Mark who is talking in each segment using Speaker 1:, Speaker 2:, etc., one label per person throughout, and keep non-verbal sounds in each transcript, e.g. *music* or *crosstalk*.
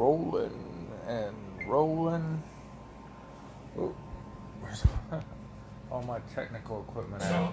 Speaker 1: rolling and rolling. Ooh, where's *laughs* all my technical equipment at?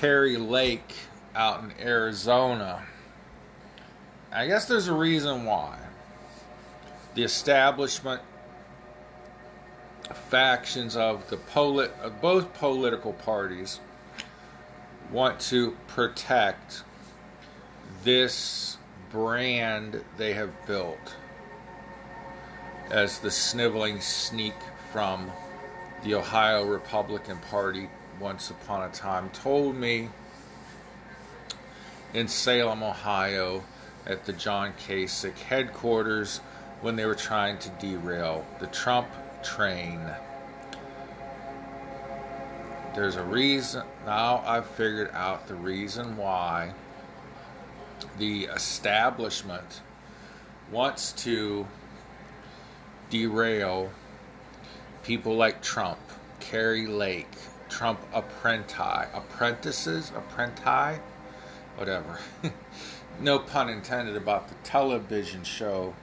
Speaker 1: Kari Lake out in Arizona. I guess there's a reason why. The establishment factions of the polit- of both political parties want to protect this brand they have built as the sniveling sneak from the Ohio Republican Party once upon a time told me in Salem, Ohio, at the John Kasich headquarters when they were trying to derail the Trump train. There's a reason, now I've figured out the reason why the establishment wants to derail people like Trump, Kari Lake, Trump apprentice, apprentices, apprentice, whatever. *laughs* no pun intended about the television show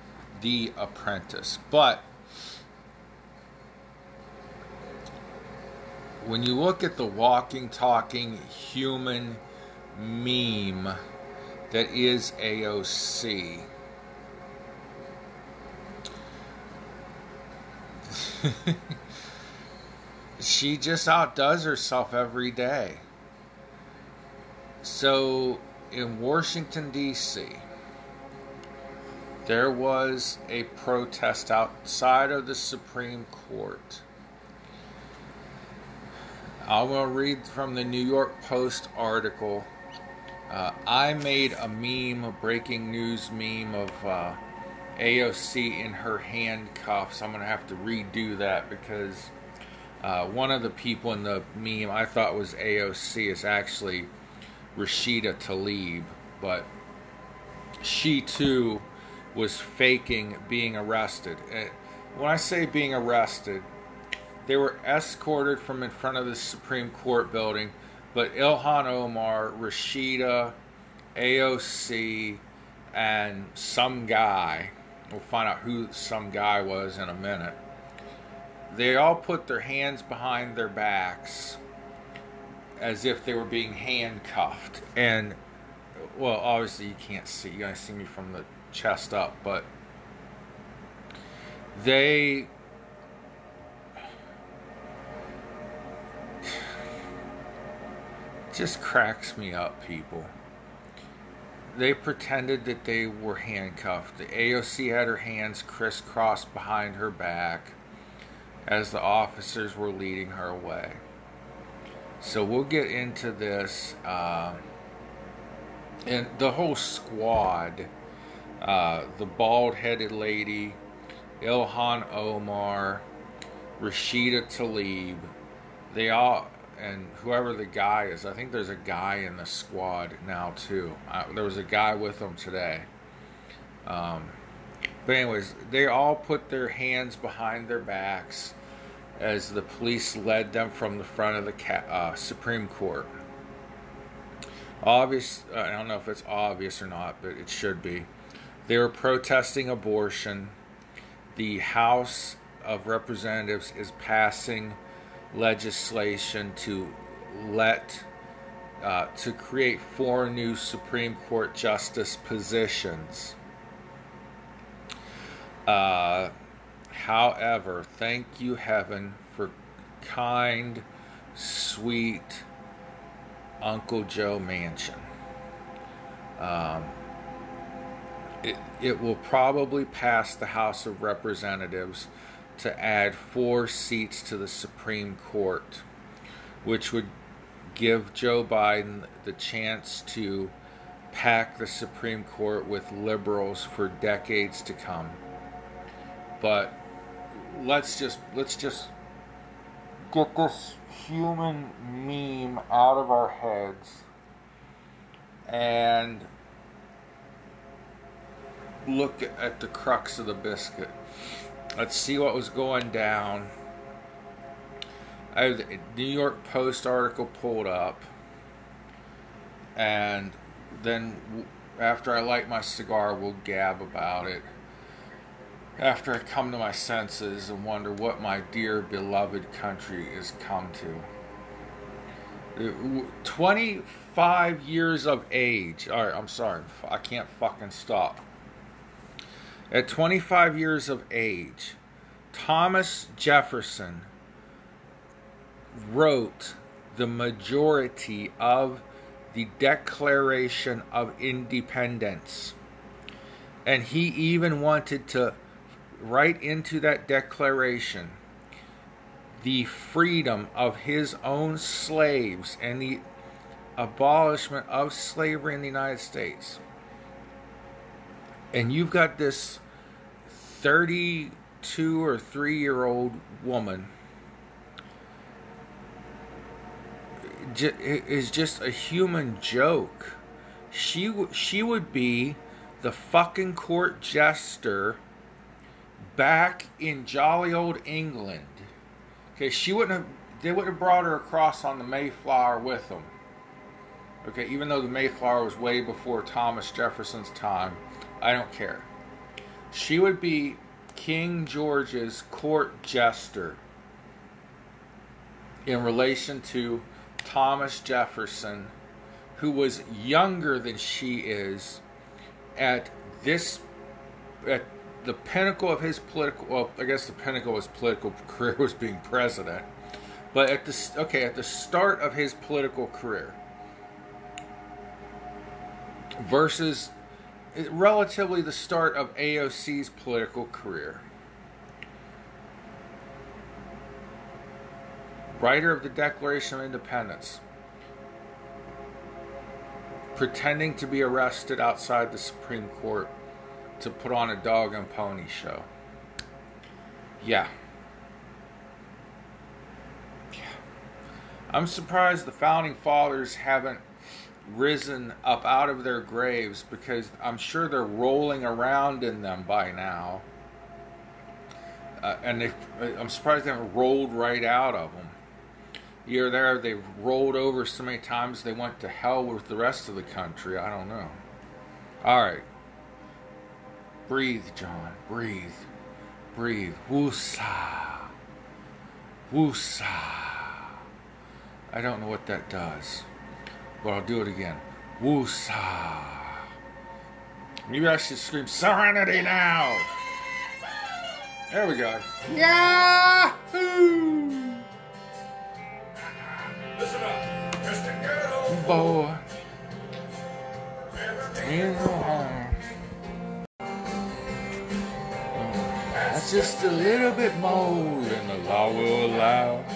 Speaker 1: The Apprentice. But when you look at the walking, talking human meme that is AOC, *laughs* she just outdoes herself every day. So in Washington, D.C., there was a protest outside of the Supreme Court. Going to read from the New York Post article. Uh, I made a meme, a breaking news meme of uh, AOC in her handcuffs. I'm going to have to redo that because uh, one of the people in the meme I thought was AOC is actually Rashida Tlaib, but she too was faking being arrested. And when I say being arrested, they were escorted from in front of the Supreme Court building, but Ilhan Omar, Rashida, AOC, and some guy, we'll find out who some guy was in a minute, they all put their hands behind their backs as if they were being handcuffed. And, well, obviously you can't see, you guys see me from the chest up, but they just cracks me up, people. They pretended that they were handcuffed. The AOC had her hands crisscrossed behind her back as the officers were leading her away. So we'll get into this. Uh, and the whole squad uh, the bald headed lady, Ilhan Omar, Rashida Tlaib, they all, and whoever the guy is, I think there's a guy in the squad now too. Uh, there was a guy with them today. Um, but, anyways, they all put their hands behind their backs as the police led them from the front of the uh, Supreme Court. Obvious, uh, I don't know if it's obvious or not, but it should be. They were protesting abortion. The House of Representatives is passing legislation to let uh, to create four new Supreme Court justice positions. Uh, however, thank you, heaven, for kind, sweet Uncle Joe Manchin. Um, it, it will probably pass the House of Representatives to add four seats to the Supreme Court, which would give Joe Biden the chance to pack the Supreme Court with liberals for decades to come. But let's just let's just get this human meme out of our heads and look at the crux of the biscuit. Let's see what was going down. I have the New York Post article pulled up, and then after I light my cigar, we'll gab about it. After I come to my senses and wonder what my dear beloved country has come to. 25 years of age. All right, I'm sorry. I can't fucking stop. At 25 years of age, Thomas Jefferson wrote the majority of the Declaration of Independence. And he even wanted to write into that declaration the freedom of his own slaves and the abolishment of slavery in the United States. And you've got this 32 or 3 year old woman is just a human joke. She she would be the fucking court jester back in jolly old England. Okay, she wouldn't have they would have brought her across on the Mayflower with them. Okay, even though the Mayflower was way before Thomas Jefferson's time, I don't care. She would be King George's court jester in relation to Thomas Jefferson, who was younger than she is at this at the pinnacle of his political well I guess the pinnacle of his political *laughs* career was being president. But at the okay at the start of his political career versus eh, relatively the start of AOC's political career writer of the Declaration of Independence, pretending to be arrested outside the Supreme Court to put on a dog and pony show. Yeah. Yeah. I'm surprised the founding fathers haven't risen up out of their graves because I'm sure they're rolling around in them by now. Uh, and they, I'm surprised they haven't rolled right out of them you're there, they've rolled over so many times they went to hell with the rest of the country. I don't know. All right. Breathe, John. Breathe. Breathe. Woosa. Woosa. I don't know what that does, but I'll do it again. Woosa. Maybe I should scream Serenity now. There we go. Yahoo!
Speaker 2: Listen up, just a girl.
Speaker 1: boy. Just a little bit more than the law will allow. *laughs*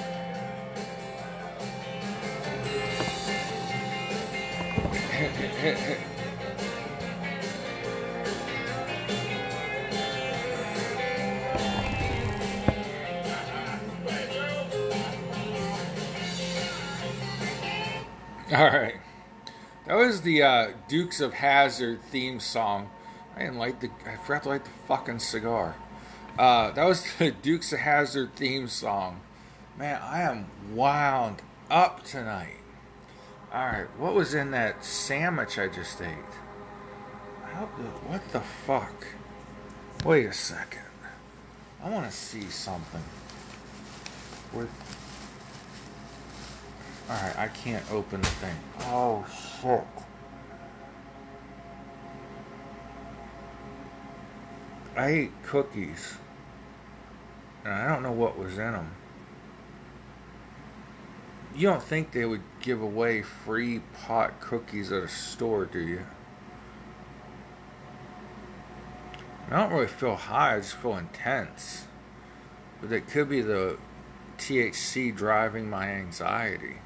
Speaker 1: All right. That was the uh, Dukes of Hazzard theme song. I didn't light the. I forgot to light the fucking cigar. Uh, that was the *laughs* Dukes of Hazzard theme song. Man, I am wound up tonight. All right, what was in that sandwich I just ate? How what the fuck? Wait a second. I want to see something. Where, Alright, I can't open the thing. Oh, shit. I ate cookies, and I don't know what was in them. You don't think they would give away free pot cookies at a store, do you? I don't really feel high, I just feel intense. But it could be the THC driving my anxiety.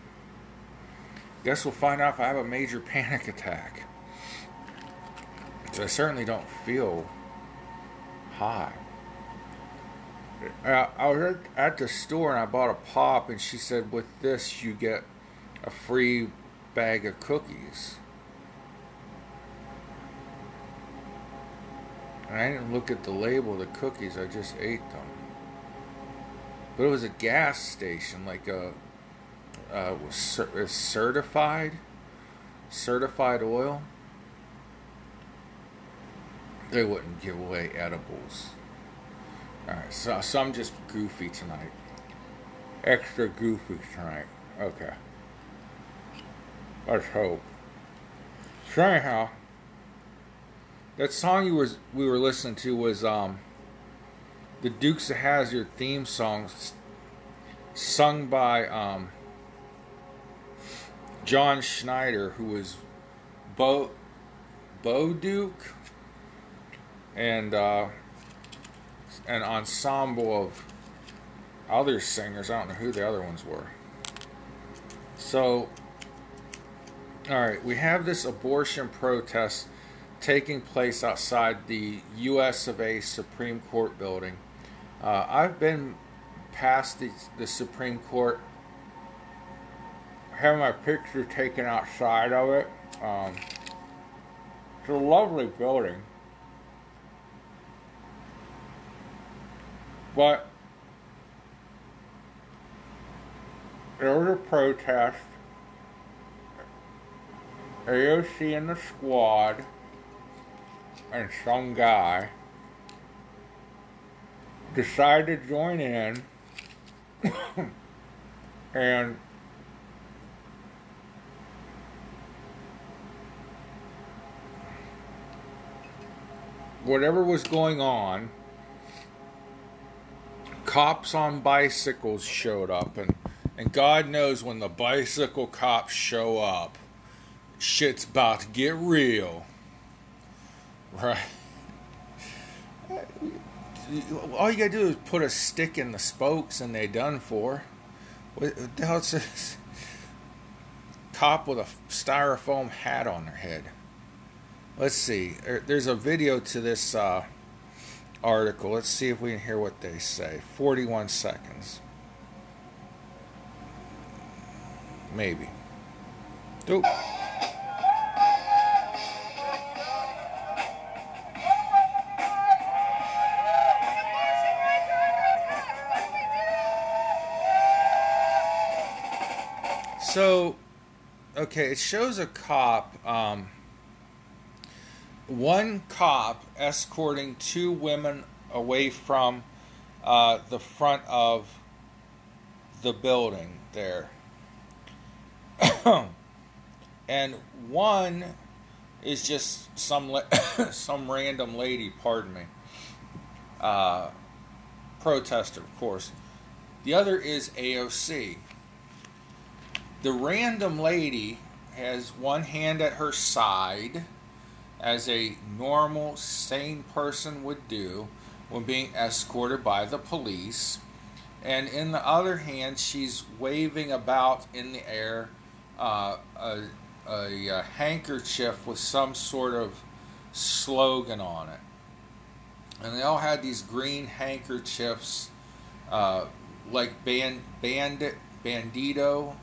Speaker 1: Guess we'll find out if I have a major *laughs* panic attack. 'Cause I certainly don't feel high. I was at- the store and I bought a pop, and she said, with this, you get a free bag of cookies. And I didn't look at the label of the cookies, I just ate them. But it was a gas station, like a uh, was cer- is certified, certified oil. They wouldn't give away edibles. All right, so, so I'm just goofy tonight, extra goofy tonight. Okay, let's hope. So anyhow, that song you was we were listening to was um the Dukes of Hazzard theme song, sung by um John Schneider, who was Bo Bo Duke and uh, an ensemble of other singers. I don't know who the other ones were. So, all right, we have this abortion protest taking place outside the U.S. of A. Supreme Court building. Uh, I've been past the, the Supreme Court having my picture taken outside of it. Um, it's a lovely building. But there was a protest. AOC and the squad and some guy decided to join in *coughs* and whatever was going on, cops on bicycles showed up, and, and God knows when the bicycle cops show up, shit's about to get real. Right? All you gotta do is put a stick in the spokes and they done for. What the hell is this? Cop with a styrofoam hat on their head. Let's see. There's a video to this uh, article. Let's see if we can hear what they say. 41 seconds. Maybe. Oop. So, okay, it shows a cop. Um, one cop escorting two women away from uh, the front of the building there. *coughs* and one is just some la- *coughs* some random lady, pardon me, uh, protester, of course. The other is AOC. The random lady has one hand at her side as a normal, sane person would do when being escorted by the police. And in the other hand, she's waving about in the air uh, a, a, uh handkerchief with some sort of slogan on it. And they all had these green handkerchiefs, uh, like band, bandit, bandito,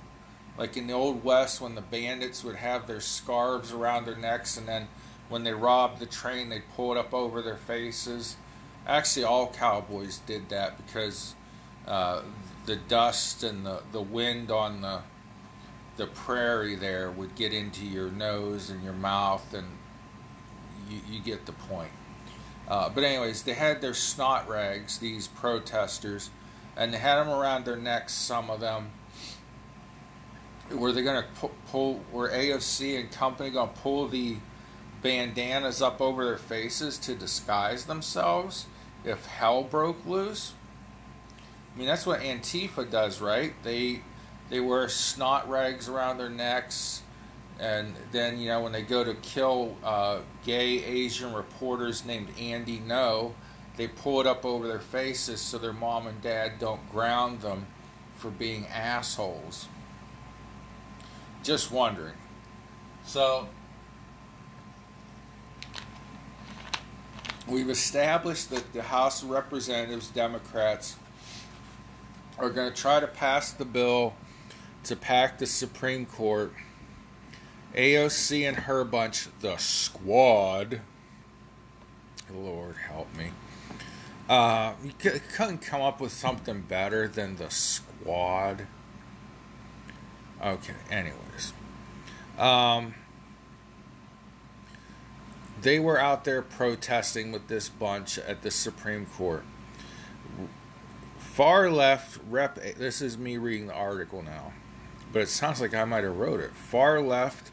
Speaker 1: like in the old west when the bandits would have their scarves around their necks and then when they robbed the train they pulled up over their faces. Actually all cowboys did that because uh, the dust and the, the wind on the the prairie there would get into your nose and your mouth and you, you get the point. Uh, but anyways they had their snot rags these protesters and they had them around their necks some of them. Were they going to pull, pull were AOC and company going to pull the bandanas up over their faces to disguise themselves if hell broke loose. I mean, that's what Antifa does, right? They they wear snot rags around their necks, and then you know when they go to kill uh, gay Asian reporters named Andy Ngo, they pull it up over their faces so their mom and dad don't ground them for being assholes. Just wondering. So we've established that the House of Representatives Democrats are going to try to pass the bill to pack the Supreme Court. AOC and her bunch, the squad. Lord help me. Uh, you couldn't come up with something better than the squad. Okay, anyways. Um, they were out there protesting with this bunch at the Supreme Court. Far left rep. This is me reading the article now, but it sounds like I might have wrote it. Far left.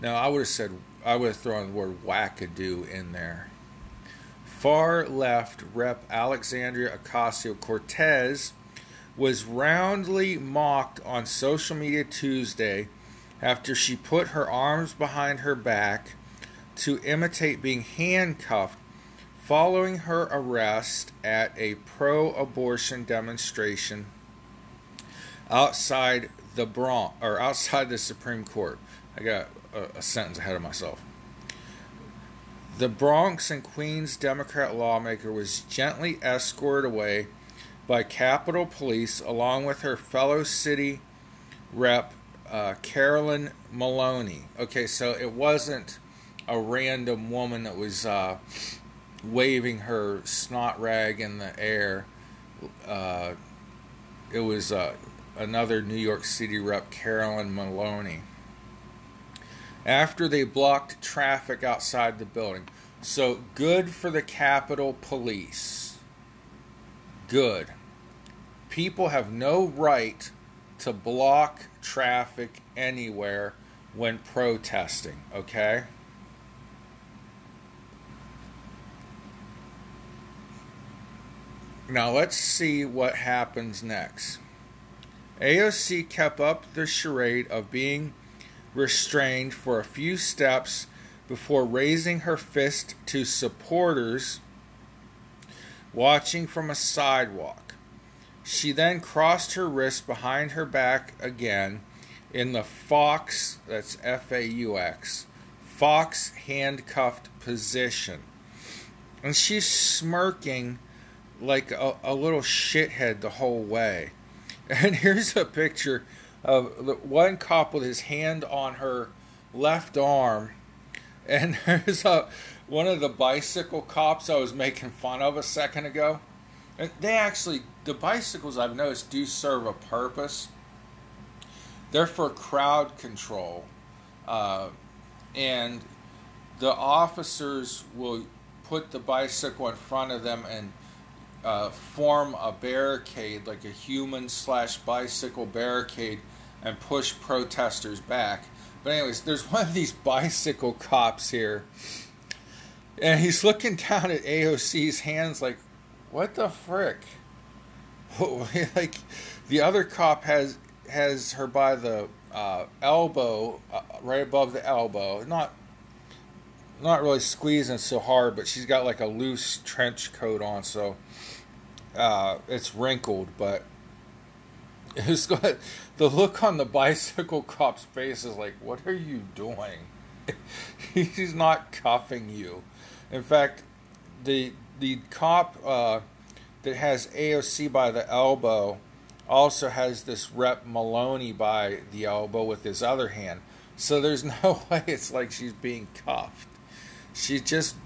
Speaker 1: Now I would have said I would have thrown the word wackadoo in there. Far left Rep. Alexandria Ocasio Cortez was roundly mocked on social media Tuesday after she put her arms behind her back to imitate being handcuffed following her arrest at a pro abortion demonstration outside the Bronx or outside the Supreme Court. I got a, a, sentence ahead of myself. The Bronx and Queens Democrat lawmaker was gently escorted away by Capitol Police along with her fellow city rep uh, Carolyn Maloney. Okay, so it wasn't a random woman that was uh, waving her snot rag in the air. Uh, it was uh, another New York City rep, Carolyn Maloney. After they blocked traffic outside the building. So good for the Capitol Police. Good. People have no right to block traffic anywhere when protesting, okay? Now let's see what happens next. AOC kept up the charade of being restrained for a few steps before raising her fist to supporters watching from a sidewalk. She then crossed her wrist behind her back again in the Fox, that's F A U X, Fox handcuffed position. And she's smirking like a, a little shithead the whole way. *laughs* And here's a picture of one cop with his hand on her left arm. And *laughs* there's a, one of the bicycle cops I was making fun of a second ago. And they actually the bicycles I've noticed do serve a purpose. They're for crowd control, uh, and the officers will put the bicycle in front of them and uh, form a barricade, like a human slash bicycle barricade, and push protesters back. But anyways, there's one of these bicycle cops here, and he's looking down at AOC's hands like, "What the frick?" *laughs* like the other cop has has her by the uh, elbow, uh, right above the elbow. Not not really squeezing so hard, but she's got like a loose trench coat on, so uh, it's wrinkled. But *laughs* it's got the look on the bicycle cop's face is like, "What are you doing?" *laughs* He's not cuffing you. In fact, the the cop uh, that has AOC by the elbow also has this rep Maloney by the elbow with his other hand. So there's *laughs* no way it's like she's being cuffed. She's just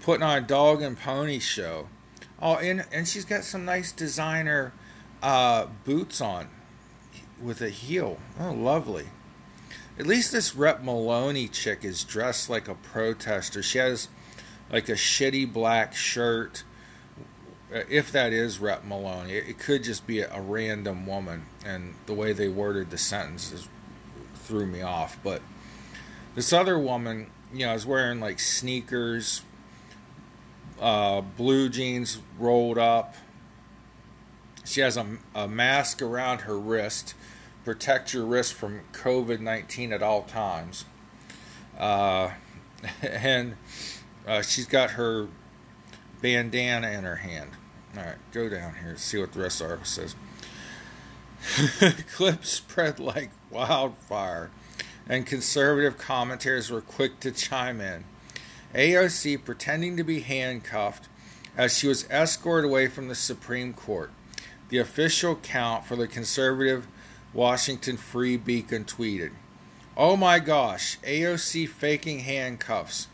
Speaker 1: putting on a dog and pony show. Oh, and and she's got some nice designer uh, boots on with a heel. Oh, lovely. At least this Rep Maloney chick is dressed like a protester. She has like a shitty black shirt uh, if that is Rep Maloney, it could just be a, random woman, and the way they worded the sentences threw me off. But this other woman you know, is wearing like sneakers, uh, blue jeans rolled up. She has a, a mask around her wrist, protect your wrist from COVID 19 at all times. Uh, *laughs* and uh, she's got her bandana in her hand. All right, go down here see what the rest of the article says. *laughs* Clips spread like wildfire, and conservative commentators were quick to chime in. AOC pretending to be handcuffed as she was escorted away from the Supreme Court. The official count for the conservative Washington Free Beacon tweeted, Oh my gosh, AOC faking handcuffs,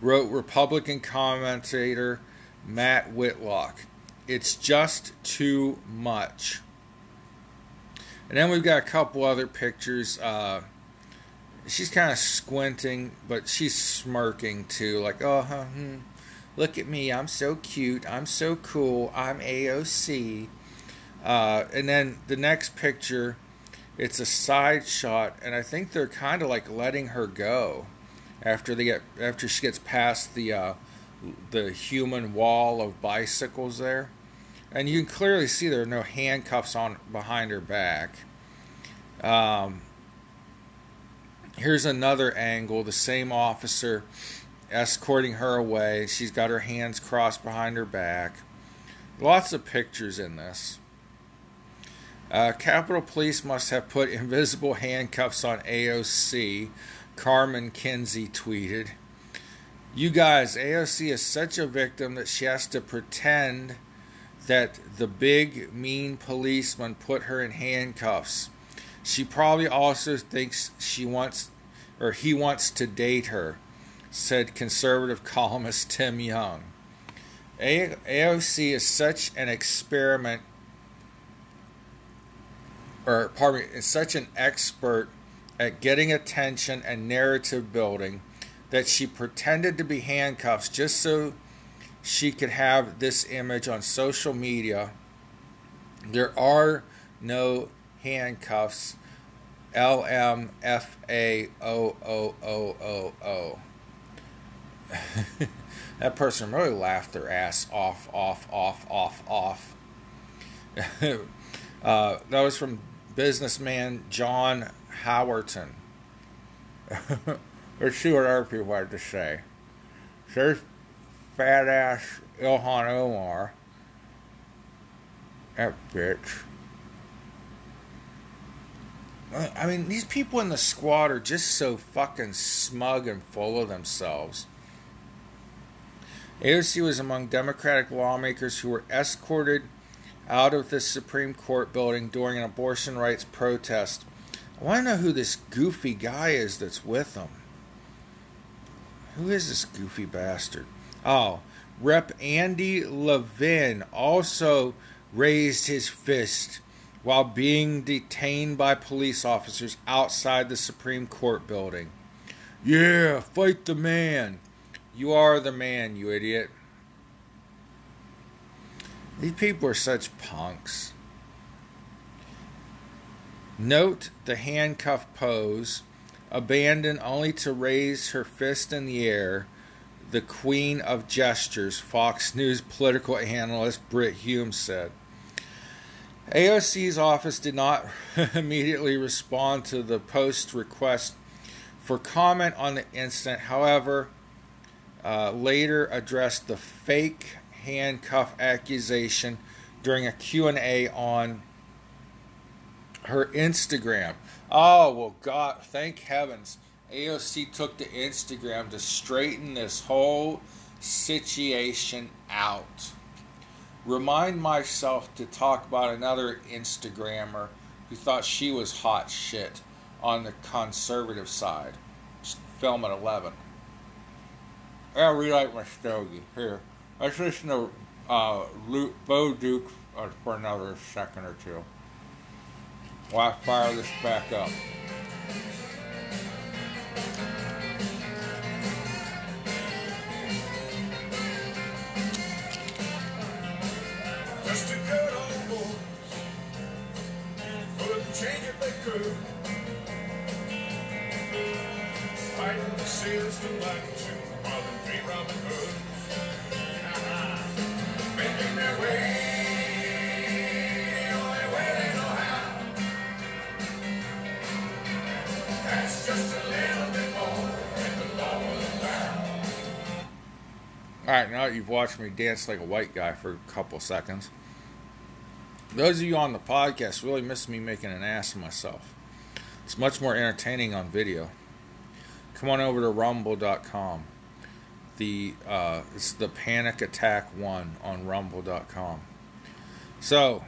Speaker 1: wrote Republican commentator Matt Whitlock. It's just too much. And then we've got a couple other pictures. Uh, she's kind of squinting, but she's smirking too, like, oh, huh, hmm, look at me, I'm so cute, I'm so cool, I'm AOC. Uh, and then the next picture, it's a side shot, and I think they're kind of like letting her go after they get after she gets past the uh, the human wall of bicycles there, and you can clearly see there are no handcuffs on behind her back. Um, here's another angle: the same officer escorting her away. She's got her hands crossed behind her back. Lots of pictures in this. Uh, Capitol Police must have put invisible handcuffs on AOC, Carmen Kinsey tweeted. You guys, AOC is such a victim that she has to pretend that the big, mean policeman put her in handcuffs. She probably also thinks she wants, or he wants to date her, said conservative *laughs* columnist Tim Young. AOC is such an experiment or pardon me, is such an expert at getting attention and narrative building that she pretended to be handcuffs just so she could have this image on social media. There are no handcuffs. L M F A O O O O O. *laughs* That person really laughed their ass off, off, off, off, off. *laughs* uh, that was from businessman John Howerton. Let's see what other people had to say. There's fat ass Ilhan Omar. That bitch. I mean, these people in the squad are just so fucking smug and full of themselves. AOC was among Democratic lawmakers who were escorted out of the Supreme Court building during an abortion rights protest. I want to know who this goofy guy is that's with them. Who is this goofy bastard? Oh, Rep. Andy Levin also raised his fist while being detained by police officers outside the Supreme Court building. Yeah, fight the man. You are the man, you idiot. These people are such punks. Note the handcuff pose, abandoned only to raise her fist in the air. The queen of gestures, Fox News political analyst Brit Hume said. AOC's office did not *laughs* immediately respond to the Post request for comment on the incident. However, uh, later addressed the fake handcuff accusation during a Q&A on her Instagram. Oh, well, God, thank heavens. AOC took to Instagram to straighten this whole situation out. Remind myself to talk about another Instagrammer who thought she was hot shit on the conservative side. Film at 11. I'll relight my stogie. Here. Let's listen to uh, Bo Duke uh, for another second or two. I fire this back up. Watched me dance like a white guy for a couple seconds, those of you on the podcast really miss me making an ass of myself. It's much more entertaining on video. Come on over to rumble.com. The uh, it's the Panic Attack one on rumble.com. So,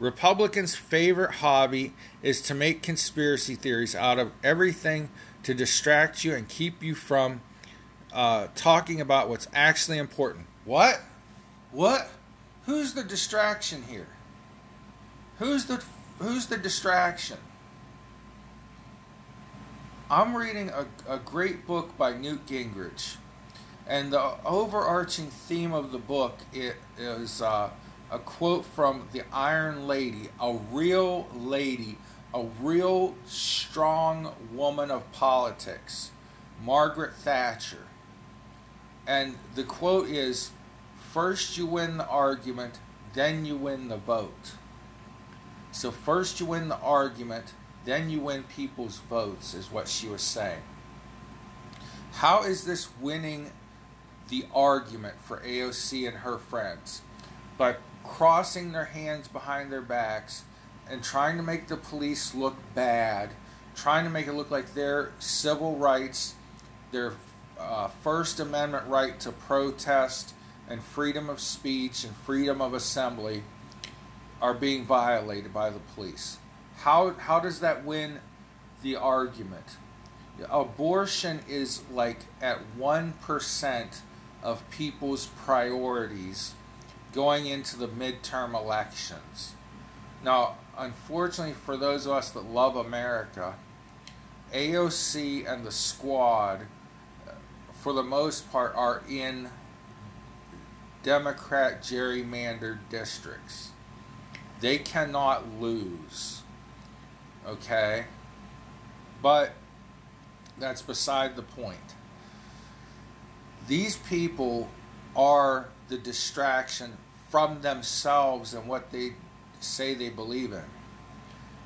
Speaker 1: Republicans' favorite hobby is to make conspiracy theories out of everything to distract you and keep you from uh, talking about what's actually important. What? What? Who's the distraction here? Who's the who's the distraction? I'm reading a, a great book by Newt Gingrich, and the overarching theme of the book it is uh, a quote from the Iron Lady, a real lady, a real strong woman of politics, Margaret Thatcher. And the quote is First you win the argument, then you win the vote. So, first you win the argument, then you win people's votes, is what she was saying. How is this winning the argument for AOC and her friends? By crossing their hands behind their backs and trying to make the police look bad, trying to make it look like their civil rights, their uh, First Amendment right to protest and freedom of speech and freedom of assembly are being violated by the police. How, how does that win the argument? Abortion is like at 1% of people's priorities going into the midterm elections. Now, unfortunately, for those of us that love America, AOC and the squad, for the most part, are in Democrat gerrymandered districts. They cannot lose. Okay? But that's beside the point. These people are the distraction from themselves and what they say they believe in.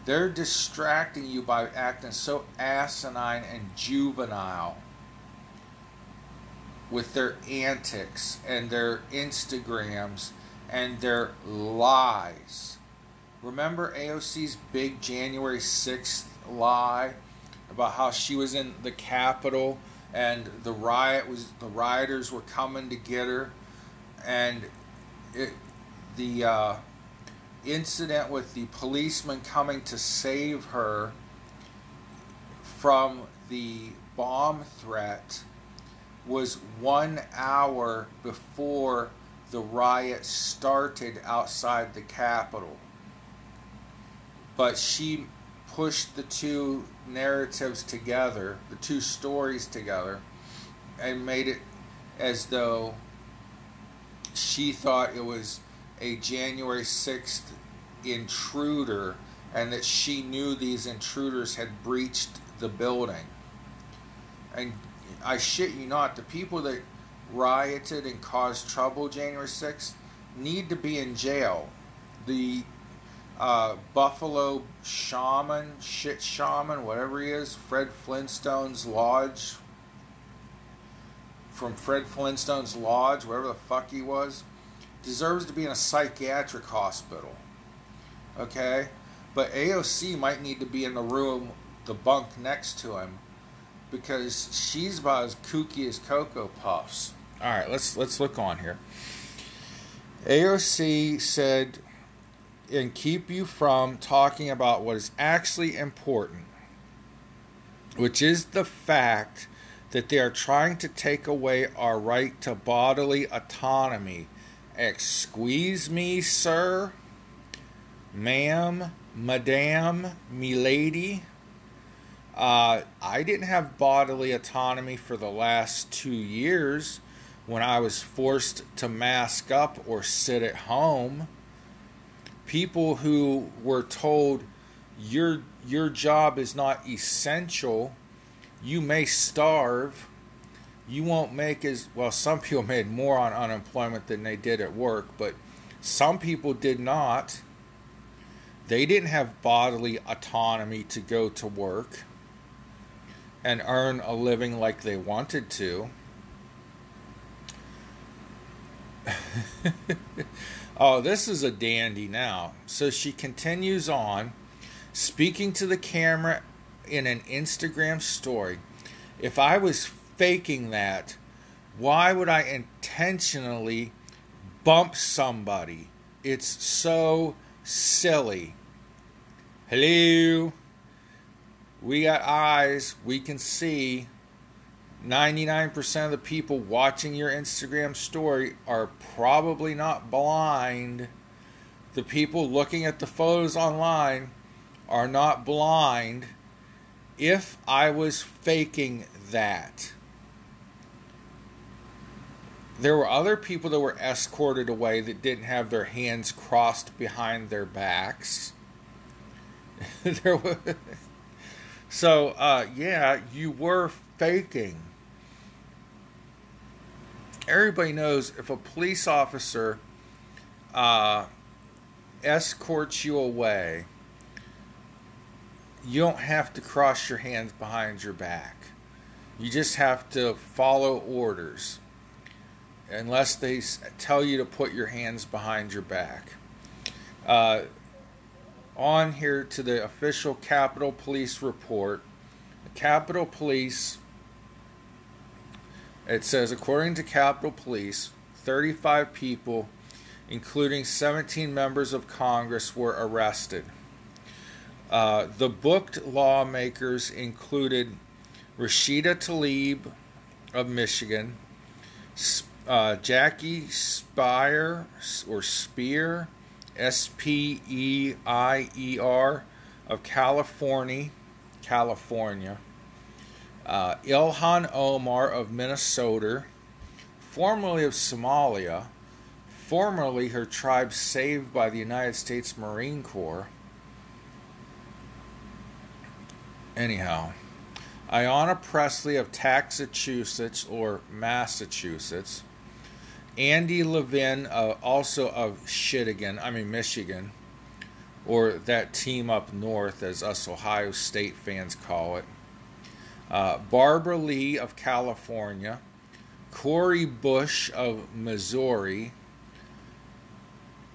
Speaker 1: They're distracting you by acting so asinine and juvenile with their antics and their Instagrams and their lies. Remember AOC's big January 6th lie about how she was in the Capitol and the riot was the rioters were coming to get her and it, the uh, incident with the policeman coming to save her from the bomb threat was one hour before the riot started outside the Capitol. But she pushed the two narratives together, the two stories together, and made it as though she thought it was a January 6th intruder and that she knew these intruders had breached the building. And I shit you not, the people that rioted and caused trouble January 6th need to be in jail. The uh, Buffalo shaman, shit shaman, whatever he is, Fred Flintstone's lodge, from Fred Flintstone's lodge, wherever the fuck he was, deserves to be in a psychiatric hospital. Okay? But AOC might need to be in the room, the bunk next to him, because she's about as kooky as Cocoa Puffs. All right, let's let's look on here. AOC said, and keep you from talking about what is actually important, which is the fact that they are trying to take away our right to bodily autonomy. Excuse me, sir, ma'am, madame, milady. Uh, I didn't have bodily autonomy for the last two years when I was forced to mask up or sit at home. People who were told your your job is not essential you may starve. You won't make as well. Some people made more on unemployment than they did at work, but some people did not. They didn't have bodily autonomy to go to work and earn a living like they wanted to. *laughs* oh, this is a dandy now. So she continues on, speaking to the camera in an Instagram story. If I was faking that, why would I intentionally bump somebody? It's so silly. Hello? We got eyes, we can see. 99% of the people watching your Instagram story are probably not blind. The people looking at the photos online are not blind. If I was faking that, there were other people that were escorted away that didn't have their hands crossed behind their backs. *laughs* there was, so, uh, yeah, you were faking everybody knows if a police officer uh, escorts you away, you don't have to cross your hands behind your back. You just have to follow orders, unless they tell you to put your hands behind your back. Uh, on here to the official Capitol Police report. Capitol Police it says, according to Capitol Police, 35 people, including 17 members of Congress, were arrested. Uh, the booked lawmakers included Rashida Tlaib of Michigan, uh, Jackie Speier or Spear, S P E I E R of California, California uh, Ilhan Omar of Minnesota, formerly of Somalia, formerly her tribe saved by the United States Marine Corps. Anyhow, Ayanna Pressley of Massachusetts or Massachusetts, Andy Levin, uh, also of Shittigan, I mean Michigan, or that team up north, as us Ohio State fans call it. Uh, Barbara Lee of California, Cori Bush of Missouri,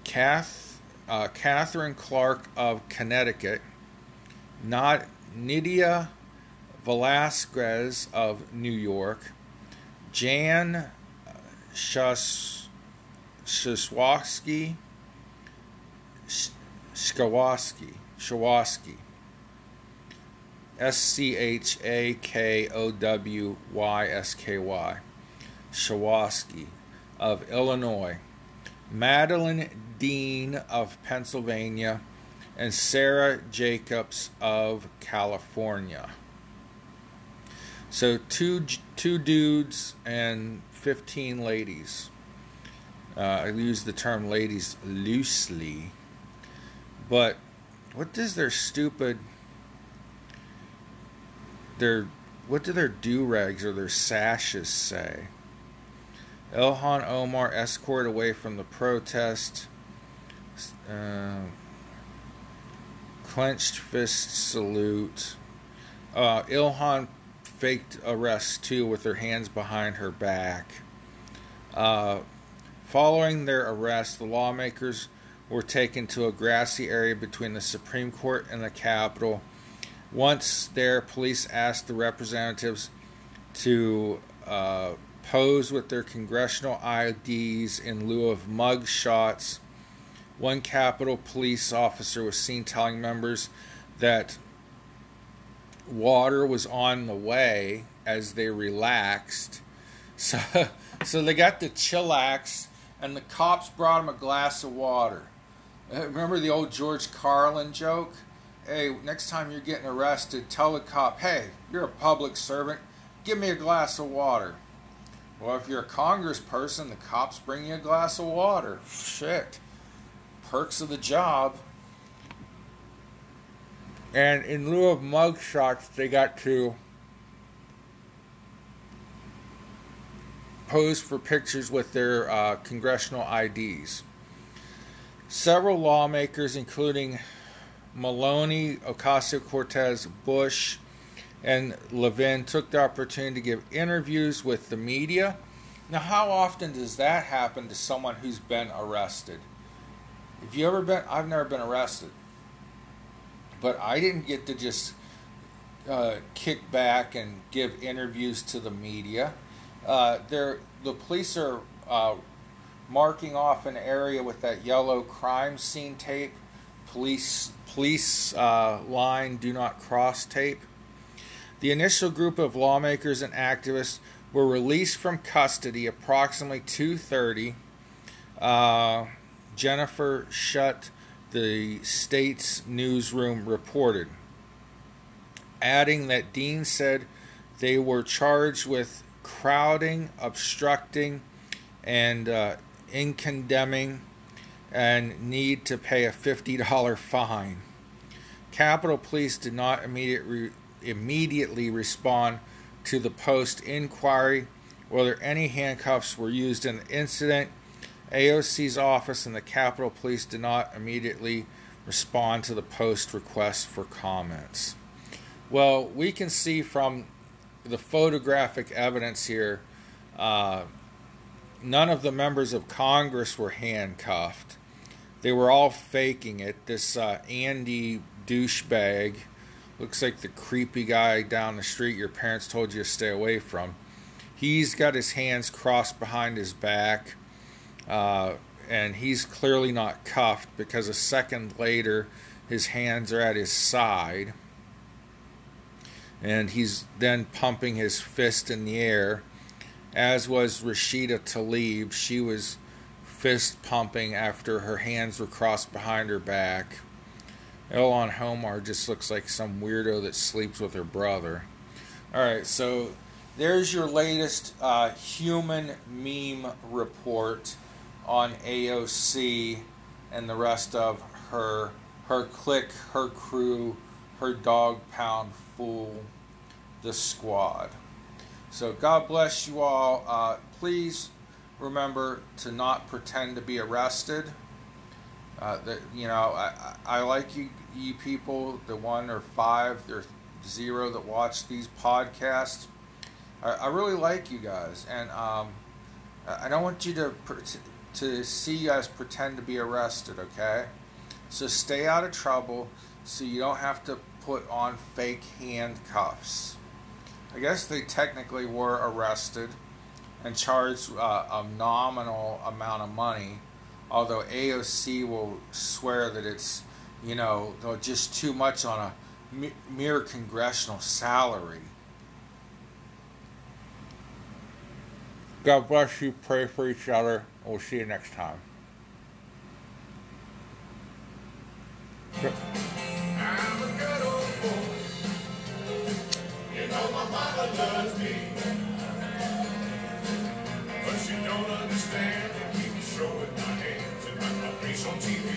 Speaker 1: Kath, uh, Katherine Clark of Connecticut, not Nydia Velasquez of New York, Jan Shas, Shaswowski, Shawoski, S C H A K O W Y S K Y, Shawoski of Illinois, Madeleine Dean of Pennsylvania, and Sara Jacobs of California. So two two dudes and fifteen ladies. Uh, I use the term ladies loosely, but what does their stupid their what do their do rags or their sashes say? Ilhan Omar escort away from the protest. Uh, clenched fist salute. Uh, Ilhan faked arrest too with their hands behind her back. Uh, following their arrest, the lawmakers were taken to a grassy area between the Supreme Court and the Capitol once there, police asked the representatives to uh, pose with their congressional IDs in lieu of mug shots. One Capitol police officer was seen telling members that water was on the way as they relaxed. So, *laughs* so they got the chillax, and the cops brought them a glass of water. Uh, remember the old George Carlin joke? hey, next time you're getting arrested, tell the cop, hey, you're a public servant, give me a glass of water. Well, if you're a congressperson, the cops bring you a glass of water. Shit. Perks of the job. And in lieu of mug shots, they got to pose for pictures with their uh, congressional IDs. Several lawmakers, including Maloney, Ocasio Cortez, Bush, and Levin, took the opportunity to give interviews with the media. Now, how often does that happen to someone who's been arrested? Have you ever been, I've never been arrested but I didn't get to just uh, kick back and give interviews to the media. Uh, the police are uh, marking off an area with that yellow crime scene tape, police police uh, line do not cross tape. The initial group of lawmakers and activists were released from custody approximately 2:30. Uh, Jennifer Shutt, the States Newsroom, reported, adding that Dean said they were charged with crowding, obstructing, and uh, incommoding and need to pay a $50 fine. Capitol Police did not immediate re- immediately respond to the Post inquiry whether any handcuffs were used in the incident. AOC's office and the Capitol Police did not immediately respond to the Post request for comments. Well, we can see from the photographic evidence here uh, none of the members of Congress were handcuffed. They were all faking it. This uh, Andy douchebag looks like the creepy guy down the street your parents told you to stay away from. He's got his hands crossed behind his back, uh, and he's clearly not cuffed because a second later his hands are at his side. And he's then pumping his fist in the air as was Rashida Tlaib. She was fist pumping after her hands were crossed behind her back. Ilhan Omar just looks like some weirdo that sleeps with her brother. All right, so there's your latest uh, human meme report on AOC and the rest of her her clique, her crew, her dog pound fool, the squad. So God bless you all. Uh, please remember to not pretend to be arrested. Uh, you know, I, I like you, you people, the one or five, or zero that watch these podcasts. I, I really like you guys, and um, I don't want you to to see you guys pretend to be arrested. Okay, so stay out of trouble, so you don't have to put on fake handcuffs. I guess they technically were arrested and charged uh, a nominal amount of money, although AOC will swear that it's, you know, just too much on a mere congressional salary. God bless you. Pray for each other. We'll see you next time.
Speaker 2: loves me. But you don't understand. I keep showing my hands and my face on TV.